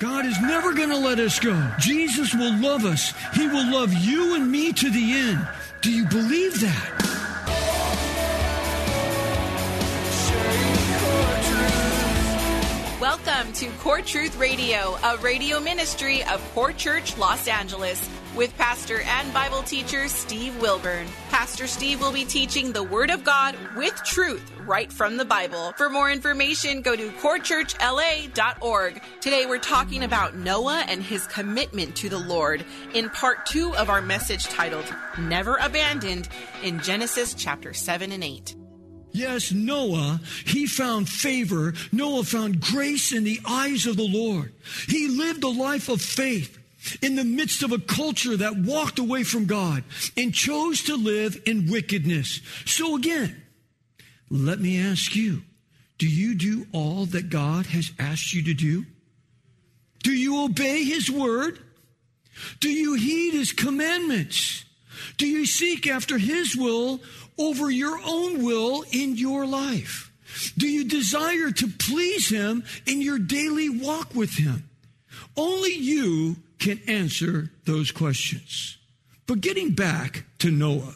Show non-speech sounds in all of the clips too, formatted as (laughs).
God is never going to let us go. Jesus will love us. He will love you and me to the end. Do you believe that? Welcome to Core Truth Radio, a radio ministry of Core Church Los Angeles, with pastor and Bible teacher Steve Wilburn. Pastor Steve will be teaching the Word of God with truth right from the Bible. For more information, go to corechurchla.org. Today we're talking about Noah and his commitment to the Lord in part two of our message titled Never Abandoned in Genesis chapter 7 and 8. Yes, Noah, he found favor. Noah found grace in the eyes of the Lord. He lived a life of faith in the midst of a culture that walked away from God and chose to live in wickedness. So again, let me ask you, do you do all that God has asked you to do? Do you obey his word? Do you heed his commandments? Do you seek after his will over your own will in your life? Do you desire to please Him in your daily walk with Him? Only you can answer those questions. But getting back to Noah,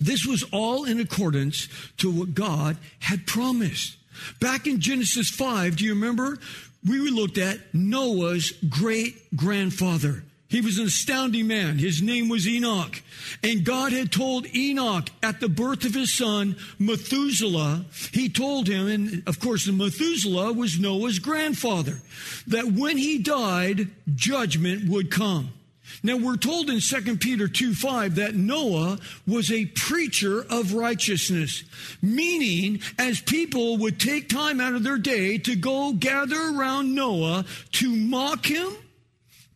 this was all in accordance to what God had promised. Back in Genesis 5, do you remember? We looked at Noah's great grandfather. He was an astounding man. His name was Enoch. And God had told Enoch at the birth of his son, Methuselah, he told him, and of course, Methuselah was Noah's grandfather, that when he died, judgment would come. Now we're told in 2 Peter 2 5 that Noah was a preacher of righteousness, meaning as people would take time out of their day to go gather around Noah to mock him,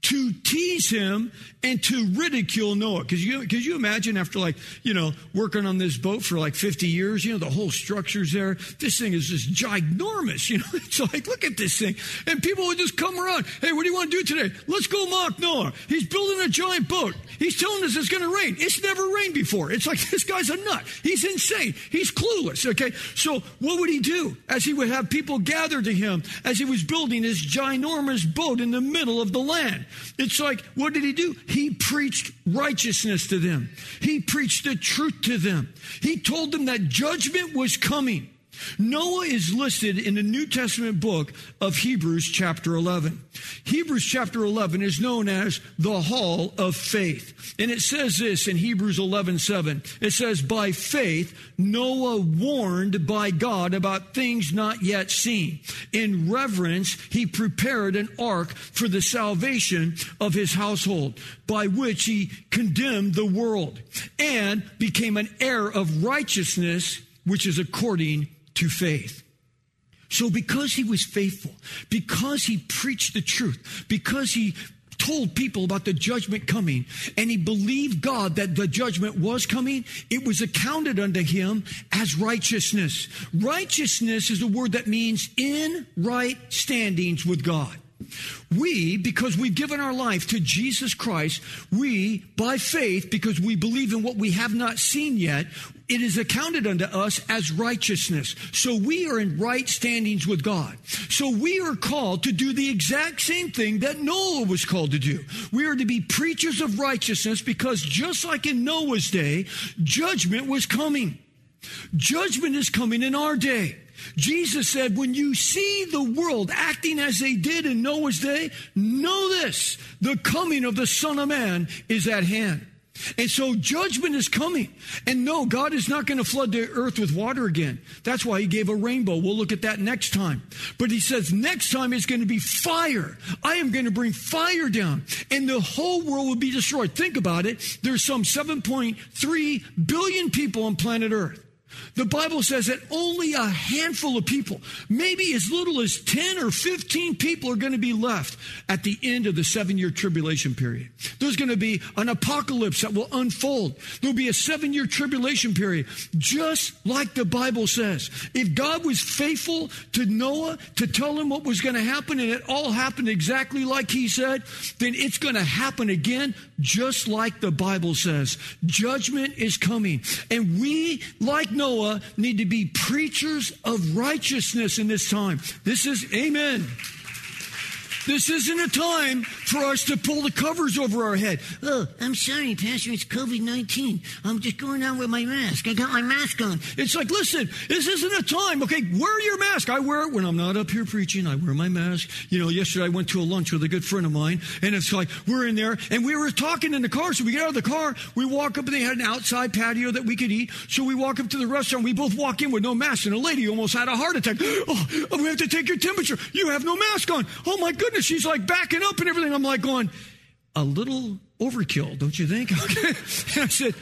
to tease him and to ridicule Noah. Because you, you imagine after like, you know, working on this boat for like 50 years, you know, the whole structure's there. This thing is just ginormous, (laughs) you know. It's like, look at this thing. And people would just come around. Hey, what do you want to do today? Let's go mock Noah. He's building a giant boat. He's telling us it's going to rain. It's never rained before. It's like, (laughs) this guy's a nut. He's insane. He's clueless. Okay. So what would he do as he would have people gather to him as he was building his ginormous boat in the middle of the land? It's like, what did he do? He preached righteousness to them. He preached the truth to them. He told them that judgment was coming. Noah is listed in the New Testament book of Hebrews chapter 11. Hebrews chapter 11 is known as the hall of faith. And it says this in Hebrews 11, 7. It says, by faith, Noah warned by God about things not yet seen. In reverence, he prepared an ark for the salvation of his household, by which he condemned the world and became an heir of righteousness, which is according to faith. So because he was faithful, because he preached the truth, because he told people about the judgment coming and he believed God that the judgment was coming, it was accounted unto him as righteousness. Righteousness is a word that means in right standings with God. We, because we've given our life to Jesus Christ, we, by faith, because we believe in what we have not seen yet, it is accounted unto us as righteousness. So we are in right standings with God. So we are called to do the exact same thing that Noah was called to do. We are to be preachers of righteousness because just like in Noah's day, judgment was coming. Judgment is coming in our day. Jesus said, when you see the world acting as they did in Noah's day, know this, the coming of the Son of Man is at hand. And so judgment is coming. And no, God is not going to flood the earth with water again. That's why he gave a rainbow. We'll look at that next time. But he says next time it's going to be fire. I am going to bring fire down and the whole world will be destroyed. Think about it. There's some 7.3 billion people on planet earth. The Bible says that only a handful of people, maybe as little as 10 or 15 people, are going to be left at the end of the seven year tribulation period. There's going to be an apocalypse that will unfold. There'll be a seven year tribulation period, just like the Bible says. If God was faithful to Noah to tell him what was going to happen and it all happened exactly like he said, then it's going to happen again, just like the Bible says. Judgment is coming. And we, like Noah need to be preachers of righteousness in this time. This is, amen. This isn't a time for us to pull the covers over our head. Oh, I'm sorry, Pastor. It's COVID 19. I'm just going out with my mask. I got my mask on. It's like, listen, this isn't a time. Okay, wear your mask. I wear it when I'm not up here preaching. I wear my mask. You know, yesterday I went to a lunch with a good friend of mine, and it's like, we're in there, and we were talking in the car. So we get out of the car, we walk up, and they had an outside patio that we could eat. So we walk up to the restaurant. We both walk in with no mask, and a lady almost had a heart attack. (gasps) Oh, we have to take your temperature. You have no mask on. Oh my goodness. She's like backing up and everything. I'm like going, a little overkill, don't you think? (laughs) Okay. And I said,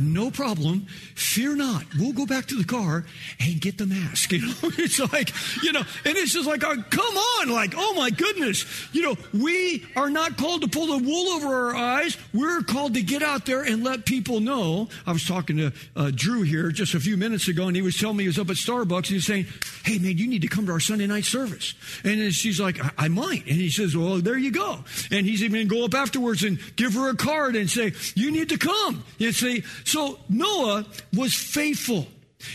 no problem. Fear not. We'll go back to the car and get the mask. (laughs) You know, it's like, you know, and it's just like, oh, come on, like, oh my goodness. You know, we are not called to pull the wool over our eyes. We're called to get out there and let people know. I was talking to uh, Drew here just a few minutes ago, and he was telling me he was up at Starbucks. And he was saying, hey, man, you need to come to our Sunday night service. And she's like, I, I might. And he says, well, there you go. And he's even going to go up afterwards and give her a card and say, you need to come. You say, so Noah was faithful.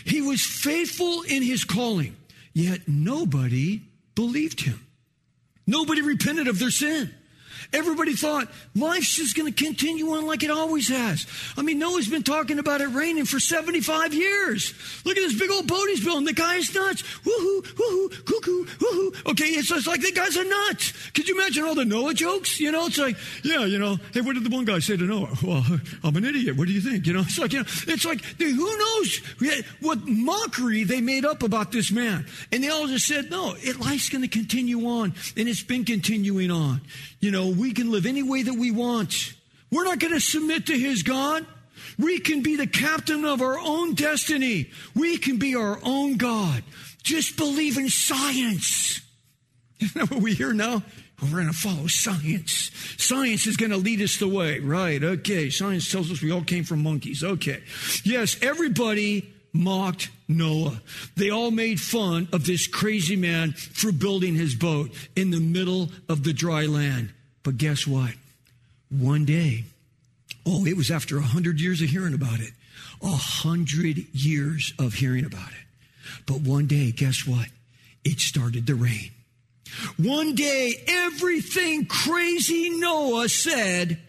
He was faithful in his calling, yet nobody believed him. Nobody repented of their sin. Everybody thought life's just going to continue on like it always has. I mean, Noah's been talking about it raining for 75 years. Look at this big old boat he's building. The guy nuts. Woohoo, woohoo, cuckoo, woohoo. Okay, it's just like the guys are nuts. Could you imagine all the Noah jokes? You know, it's like, yeah, you know, hey, what did the one guy say to Noah? Well, I'm an idiot. What do you think? You know, it's like, you know, it's like, who knows what mockery they made up about this man. And they all just said, no, it, life's going to continue on. And it's been continuing on. You know, we can live any way that we want. We're not going to submit to his God. We can be the captain of our own destiny. We can be our own God. Just believe in science. (laughs) Isn't that what we hear now? We're going to follow science. Science is going to lead us the way. Right. Okay. Science tells us we all came from monkeys. Okay. Yes, everybody mocked Noah. They all made fun of this crazy man for building his boat in the middle of the dry land. But guess what? One day, oh, it was after a hundred years of hearing about it. A hundred years of hearing about it. But one day, guess what? It started to rain. One day, everything crazy Noah said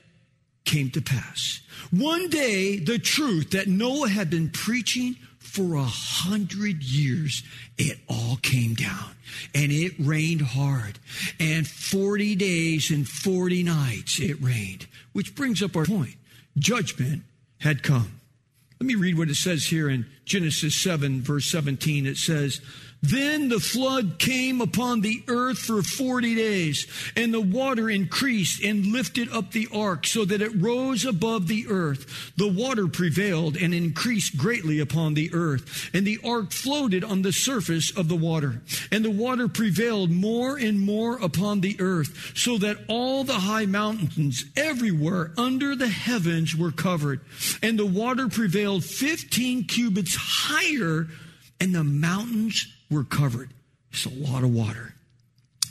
came to pass. One day, the truth that Noah had been preaching for a hundred years, it all came down and it rained hard. And 40 days and 40 nights it rained, which brings up our point. Judgment had come. Let me read what it says here in Genesis 7, verse 17. It says, then the flood came upon the earth for 40 days, and the water increased and lifted up the ark so that it rose above the earth. The water prevailed and increased greatly upon the earth, and the ark floated on the surface of the water. And the water prevailed more and more upon the earth, so that all the high mountains everywhere under the heavens were covered. And the water prevailed 15 cubits higher, and the mountains were covered. It's a lot of water.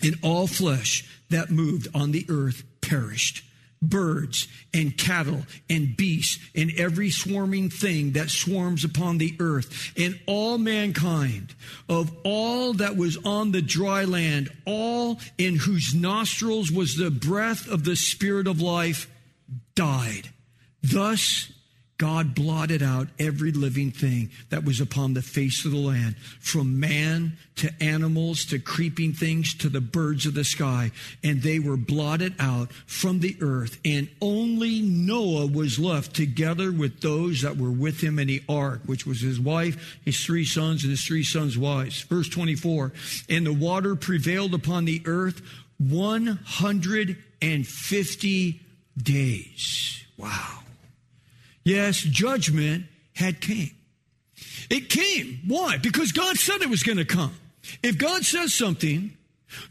And all flesh that moved on the earth perished. Birds and cattle and beasts and every swarming thing that swarms upon the earth and all mankind of all that was on the dry land, all in whose nostrils was the breath of the spirit of life, died. Thus God blotted out every living thing that was upon the face of the land, from man to animals to creeping things to the birds of the sky, and they were blotted out from the earth. And only Noah was left together with those that were with him in the ark, which was his wife, his three sons, and his three sons' wives. Verse 24 And the water prevailed upon the earth 150 days. Wow. Yes, judgment had came. It came. Why? Because God said it was going to come. If God says something,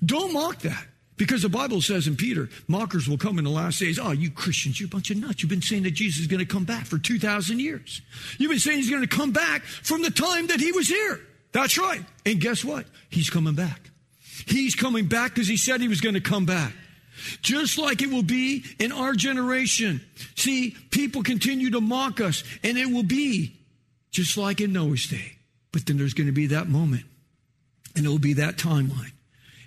don't mock that. Because the Bible says in Peter, mockers will come in the last days. Oh, you Christians, you're a bunch of nuts. You've been saying that Jesus is going to come back for 2,000 years. You've been saying he's going to come back from the time that he was here. That's right. And guess what? He's coming back. He's coming back because he said he was going to come back just like it will be in our generation. See, people continue to mock us, and it will be just like in Noah's day. But then there's going to be that moment, and it will be that timeline.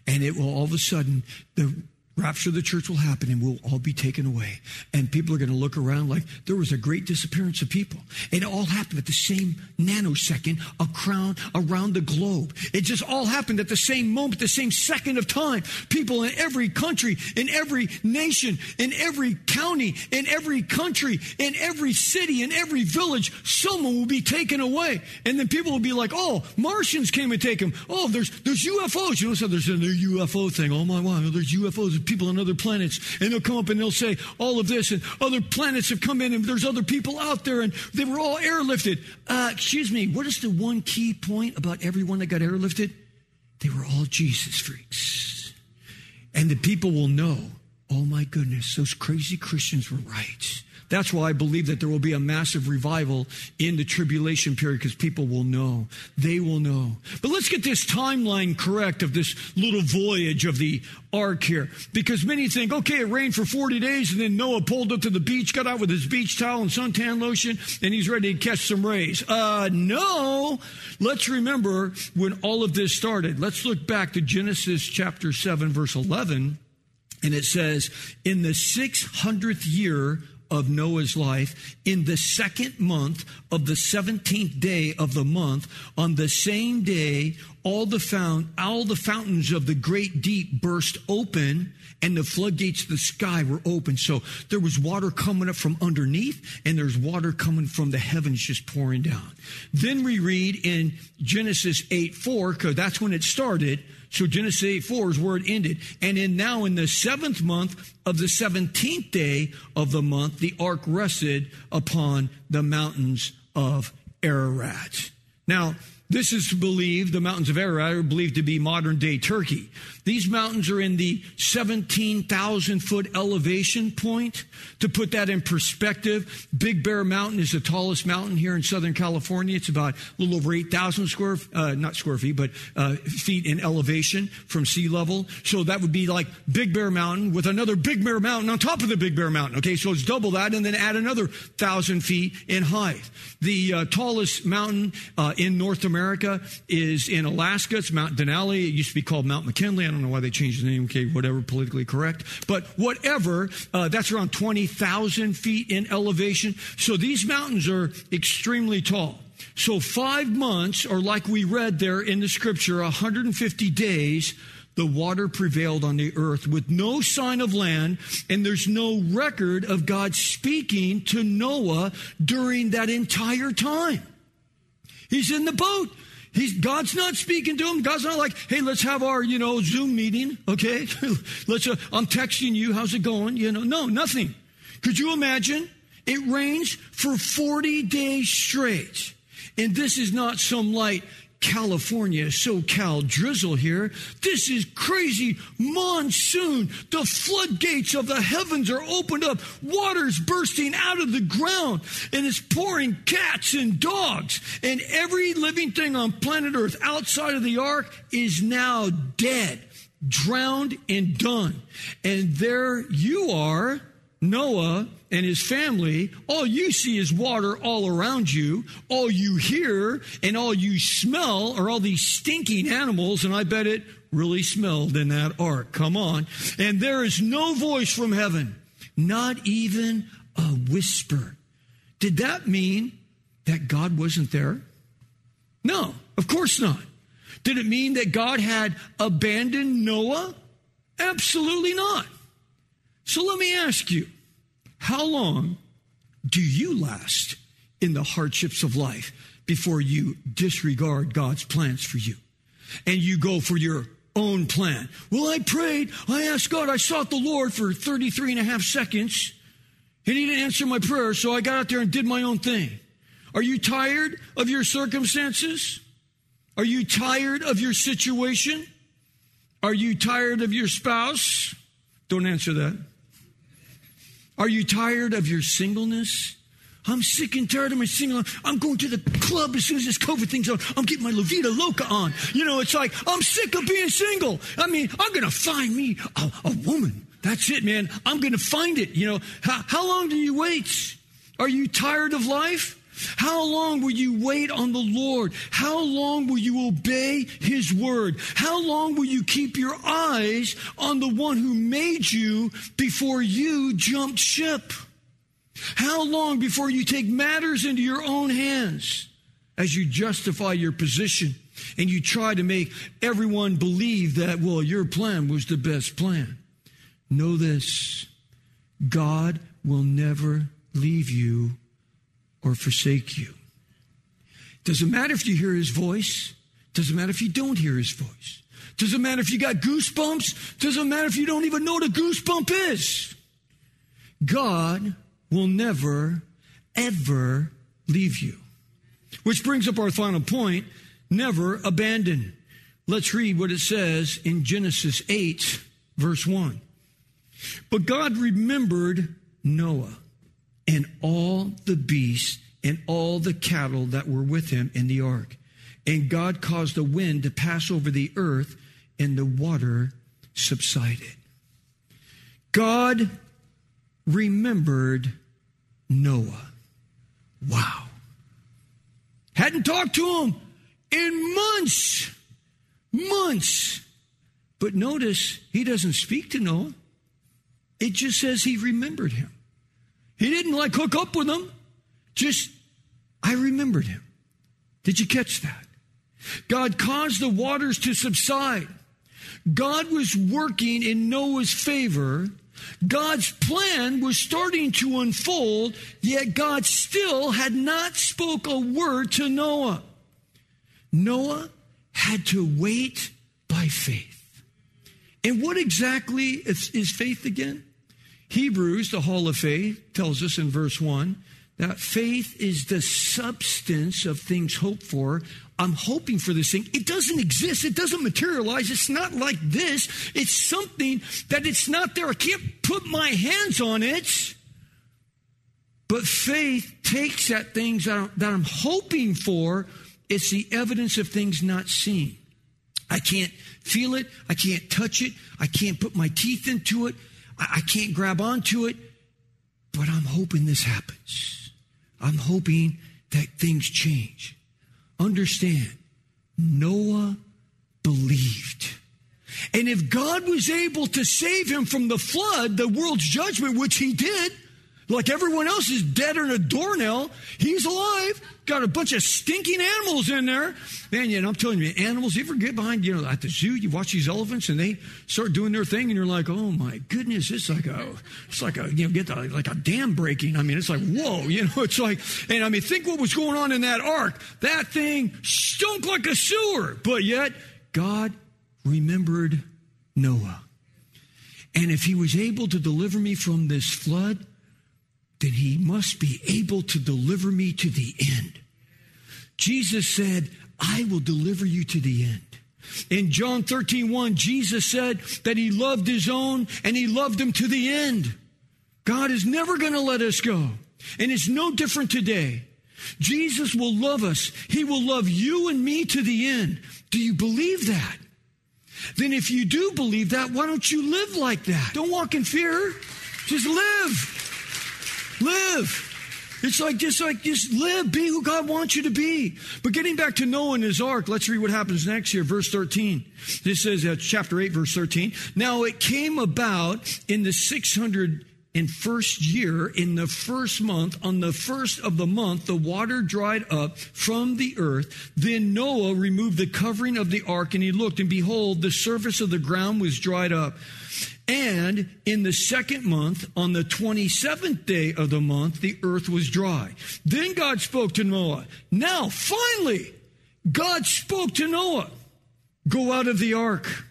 And it will all of a sudden, the rapture of the church will happen and we'll all be taken away. And people are going to look around like there was a great disappearance of people. It all happened at the same nanosecond a crown around the globe. It just all happened at the same moment, the same second of time. People in every country, in every nation, in every county, in every country, in every city, in every village, someone will be taken away. And then people will be like, oh, Martians came and take them. Oh, there's, there's UFOs. You know, so there's a UFO thing. Oh my, wow, there's UFOs people on other planets, and they'll come up and they'll say all of this, and other planets have come in, and there's other people out there, and they were all airlifted. Uh, excuse me, what is the one key point about everyone that got airlifted? They were all Jesus freaks. And the people will know, oh my goodness, those crazy Christians were right. That's why I believe that there will be a massive revival in the tribulation period because people will know. They will know. But let's get this timeline correct of this little voyage of the ark here. Because many think, okay, it rained for 40 days and then Noah pulled up to the beach, got out with his beach towel and suntan lotion, and he's ready to catch some rays. Uh, no. Let's remember when all of this started. Let's look back to Genesis chapter 7, verse 11. And it says, in the 600th year of Noah's life, in the second month of the 17th day of the month, on the same day, all the found, all the fountains of the great deep burst open and the floodgates of the sky were open. So there was water coming up from underneath and there's water coming from the heavens just pouring down. Then we read in Genesis 8 4, because that's when it started. So Genesis 8 4 is where it ended. And in now in the seventh month of the 17th day of the month, the ark rested upon the mountains of Ararat. Now, this is believed, the mountains of Ararat are believed to be modern day Turkey. These mountains are in the 17,000 foot elevation point. To put that in perspective, Big Bear Mountain is the tallest mountain here in Southern California. It's about a little over 8,000 square, uh, not square feet, but uh, feet in elevation from sea level. So that would be like Big Bear Mountain with another Big Bear Mountain on top of the Big Bear Mountain. Okay, so it's double that and then add another thousand feet in height. The uh, tallest mountain uh, in North America is in Alaska. It's Mount Denali. It used to be called Mount McKinley. I don't know why they changed the name. Okay, whatever, politically correct. But whatever, uh, that's around 20,000 feet in elevation. So these mountains are extremely tall. So five months, or like we read there in the scripture, 150 days, the water prevailed on the earth with no sign of land, and there's no record of God speaking to Noah during that entire time. He's in the boat. He's, God's not speaking to him. God's not like, hey, let's have our, you know, Zoom meeting, okay? (laughs) let's, uh, I'm texting you. How's it going? You know, no, nothing. Could you imagine? It rains for 40 days straight. And this is not some light California, SoCal drizzle here. This is crazy monsoon. The floodgates of the heavens are opened up. Water's bursting out of the ground and it's pouring cats and dogs. And every living thing on planet Earth outside of the ark is now dead, drowned and done. And there you are Noah and his family, all you see is water all around you. All you hear and all you smell are all these stinking animals, and I bet it really smelled in that ark. Come on. And there is no voice from heaven, not even a whisper. Did that mean that God wasn't there? No, of course not. Did it mean that God had abandoned Noah? Absolutely not. So let me ask you how long do you last in the hardships of life before you disregard God's plans for you and you go for your own plan? Well, I prayed, I asked God, I sought the Lord for 33 and a half seconds, and He didn't answer my prayer, so I got out there and did my own thing. Are you tired of your circumstances? Are you tired of your situation? Are you tired of your spouse? Don't answer that. Are you tired of your singleness? I'm sick and tired of my single. I'm going to the club as soon as this COVID thing's on. I'm getting my La Vida Loca on. You know, it's like, I'm sick of being single. I mean, I'm going to find me a, a, woman. That's it, man. I'm going to find it. You know, how, how long do you wait? Are you tired of life? How long will you wait on the Lord? How long will you obey His word? How long will you keep your eyes on the one who made you before you jumped ship? How long before you take matters into your own hands as you justify your position and you try to make everyone believe that, well, your plan was the best plan? Know this God will never leave you or forsake you. Doesn't matter if you hear his voice. Doesn't matter if you don't hear his voice. Doesn't matter if you got goosebumps. Doesn't matter if you don't even know what a goosebump is. God will never, ever leave you. Which brings up our final point never abandon. Let's read what it says in Genesis 8, verse 1. But God remembered Noah and all the beasts and all the cattle that were with him in the ark. And God caused a wind to pass over the earth, and the water subsided. God remembered Noah. Wow. Hadn't talked to him in months. Months. But notice, he doesn't speak to Noah. It just says he remembered him. He didn't like hook up with him. Just, I remembered him. Did you catch that? God caused the waters to subside. God was working in Noah's favor. God's plan was starting to unfold, yet God still had not spoke a word to Noah. Noah had to wait by faith. And what exactly is, is faith again? Hebrews, the Hall of Faith, tells us in verse 1 that faith is the substance of things hoped for. I'm hoping for this thing. It doesn't exist. It doesn't materialize. It's not like this. It's something that it's not there. I can't put my hands on it. But faith takes that things that I'm, hoping for. It's the evidence of things not seen. I can't feel it. I can't touch it. I can't put my teeth into it. I, can't grab onto it, but I'm hoping this happens. I'm hoping that things change. Understand, Noah believed. And if God was able to save him from the flood, the world's judgment, which he did, like everyone else is dead in a doornail, he's alive got a bunch of stinking animals in there. Man, you know, I'm telling you, animals, you ever get behind, you know, at the zoo, you watch these elephants and they start doing their thing and you're like, oh my goodness, it's like a, it's like a, you know, get the, like a dam breaking. I mean, it's like, whoa, you know, (laughs) it's like, and I mean, think what was going on in that ark. That thing stunk like a sewer, but yet God remembered Noah. And if he was able to deliver me from this flood, he must be able to deliver me to the end. Jesus said, I will deliver you to the end. In John 13, 1, Jesus said that he loved his own and he loved them to the end. God is never going to let us go. And it's no different today. Jesus will love us. He will love you and me to the end. Do you believe that? Then if you do believe that, why don't you live like that? Don't walk in fear. Just live. Live. It's like just like just live, be who God wants you to be. But getting back to Noah and his ark, let's read what happens next here, verse 13. This says uh, chapter 8, verse 13. Now it came about in the 600 and first year, in the first month, on the first of the month, the water dried up from the earth. Then Noah removed the covering of the ark, and he looked, and behold, the surface of the ground was dried up. And in the second month, on the 27th day of the month, the earth was dry. Then God spoke to Noah. Now, finally, God spoke to Noah. Go out of the ark,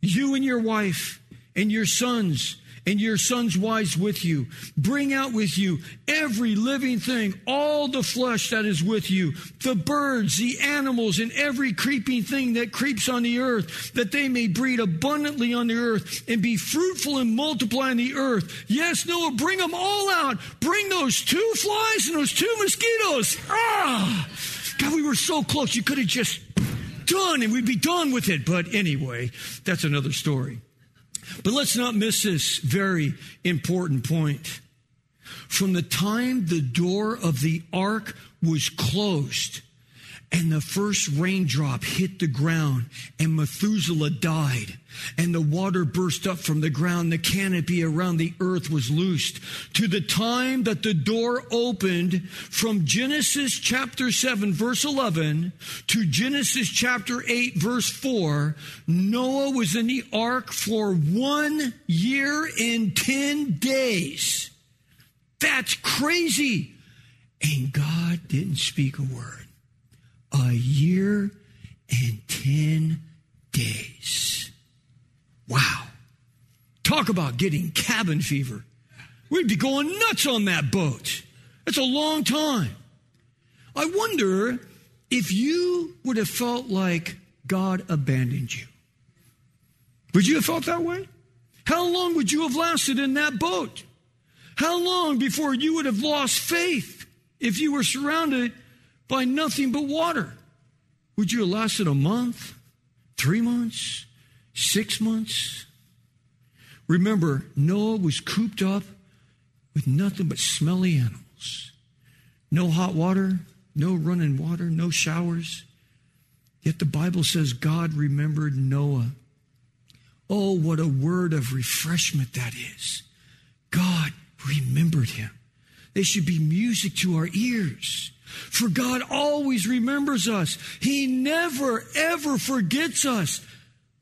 you and your wife and your sons and your sons' wives with you. Bring out with you every living thing, all the flesh that is with you, the birds, the animals, and every creeping thing that creeps on the earth, that they may breed abundantly on the earth and be fruitful and multiply on the earth. Yes, Noah, bring them all out. Bring those two flies and those two mosquitoes. Ah! God, we were so close. You could have just done and we'd be done with it. But anyway, that's another story. But let's not miss this very important point. from the time the door of the ark was closed and the first raindrop hit the ground and Methuselah died and the water burst up from the ground. The canopy around the earth was loosed to the time that the door opened from Genesis chapter 7 verse 11 to Genesis chapter 8 verse 4. Noah was in the ark for one year and 10 days. That's crazy. And God didn't speak a word a year and 10 days. Wow. Talk about getting cabin fever. We'd be going nuts on that boat. That's a long time. I wonder if you would have felt like God abandoned you. Would you have felt that way? How long would you have lasted in that boat? How long before you would have lost faith if you were surrounded by nothing but water. Would you have lasted a month, three months, six months? Remember, Noah was cooped up with nothing but smelly animals. No hot water, no running water, no showers. Yet the Bible says God remembered Noah. Oh, what a word of refreshment that is. God remembered him. They should be music to our ears. For God always remembers us. He never, ever forgets us.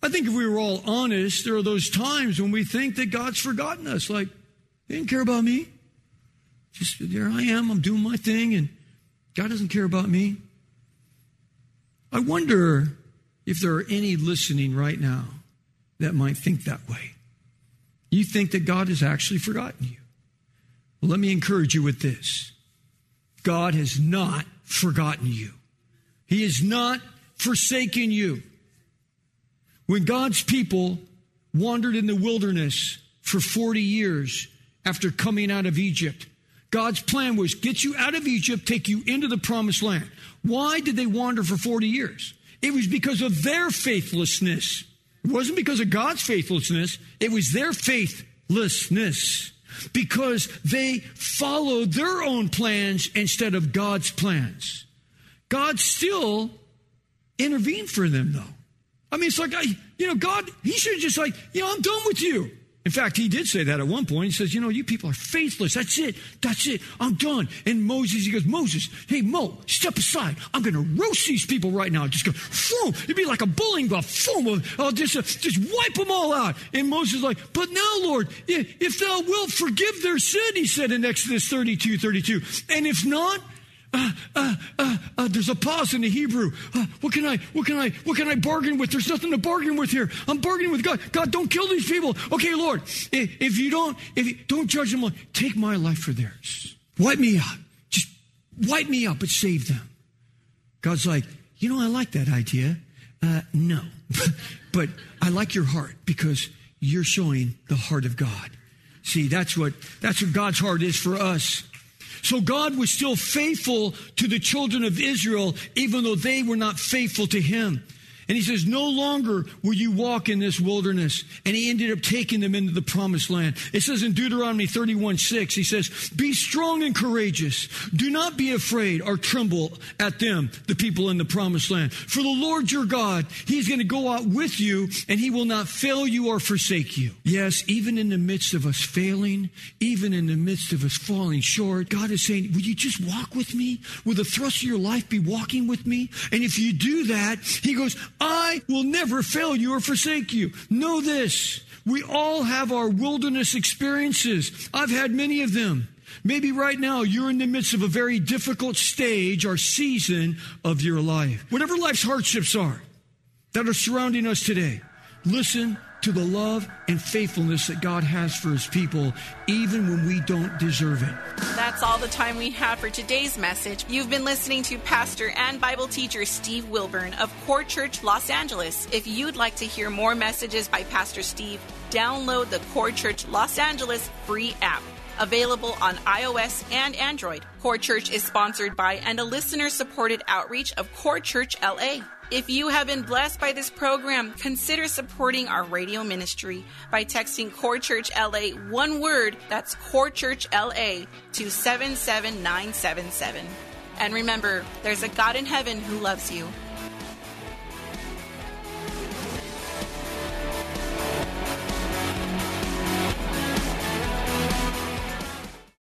I think if we were all honest, there are those times when we think that God's forgotten us. Like, he didn't care about me. Just there I am, I'm doing my thing, and God doesn't care about me. I wonder if there are any listening right now that might think that way. You think that God has actually forgotten you. Well, let me encourage you with this. God has not forgotten you. He has not forsaken you. When God's people wandered in the wilderness for 40 years after coming out of Egypt, God's plan was get you out of Egypt, take you into the promised land. Why did they wander for 40 years? It was because of their faithlessness. It wasn't because of God's faithlessness, it was their faithlessness because they followed their own plans instead of God's plans. God still intervened for them, though. I mean, it's like, I, you know, God, He should just like, you know, I'm done with you. In fact, he did say that at one point. He says, You know, you people are faithless. That's it. That's it. I'm done. And Moses, he goes, Moses, hey, Mo, step aside. I'm going to roast these people right now. Just go, boom. It'd be like a bowling ball. Boom. I'll just, uh, just wipe them all out. And Moses is like, But now, Lord, if thou wilt forgive their sin, he said in Exodus 32 32. And if not, uh, uh, uh, uh, there's a pause in the Hebrew. Uh, what can I, what can I, what can I bargain with? There's nothing to bargain with here. I'm bargaining with God. God, don't kill these people. Okay, Lord, if, you don't, if you don't judge them, take my life for theirs. Wipe me out. Just wipe me out, but save them. God's like, you know, I like that idea. Uh, no, (laughs) but I like your heart because you're showing the heart of God. See, that's what, that's what God's heart is for us. So God was still faithful to the children of Israel, even though they were not faithful to him. And he says, No longer will you walk in this wilderness. And he ended up taking them into the promised land. It says in Deuteronomy 31 6, he says, Be strong and courageous. Do not be afraid or tremble at them, the people in the promised land. For the Lord your God, he's going to go out with you and he will not fail you or forsake you. Yes, even in the midst of us failing, even in the midst of us falling short, God is saying, Will you just walk with me? Will the thrust of your life be walking with me? And if you do that, he goes, I will never fail you or forsake you. Know this. We all have our wilderness experiences. I've had many of them. Maybe right now you're in the midst of a very difficult stage or season of your life. Whatever life's hardships are that are surrounding us today, listen to the love and faithfulness that God has for his people, even when we don't deserve it. That's all the time we have for today's message. You've been listening to Pastor and Bible teacher Steve Wilburn of Core Church Los Angeles. If you'd like to hear more messages by Pastor Steve, download the Core Church Los Angeles free app. Available on iOS and Android. Core Church is sponsored by and a listener supported outreach of Core Church LA. If you have been blessed by this program, consider supporting our radio ministry by texting Core Church LA one word, that's Core Church LA, to 77977. And remember, there's a God in heaven who loves you.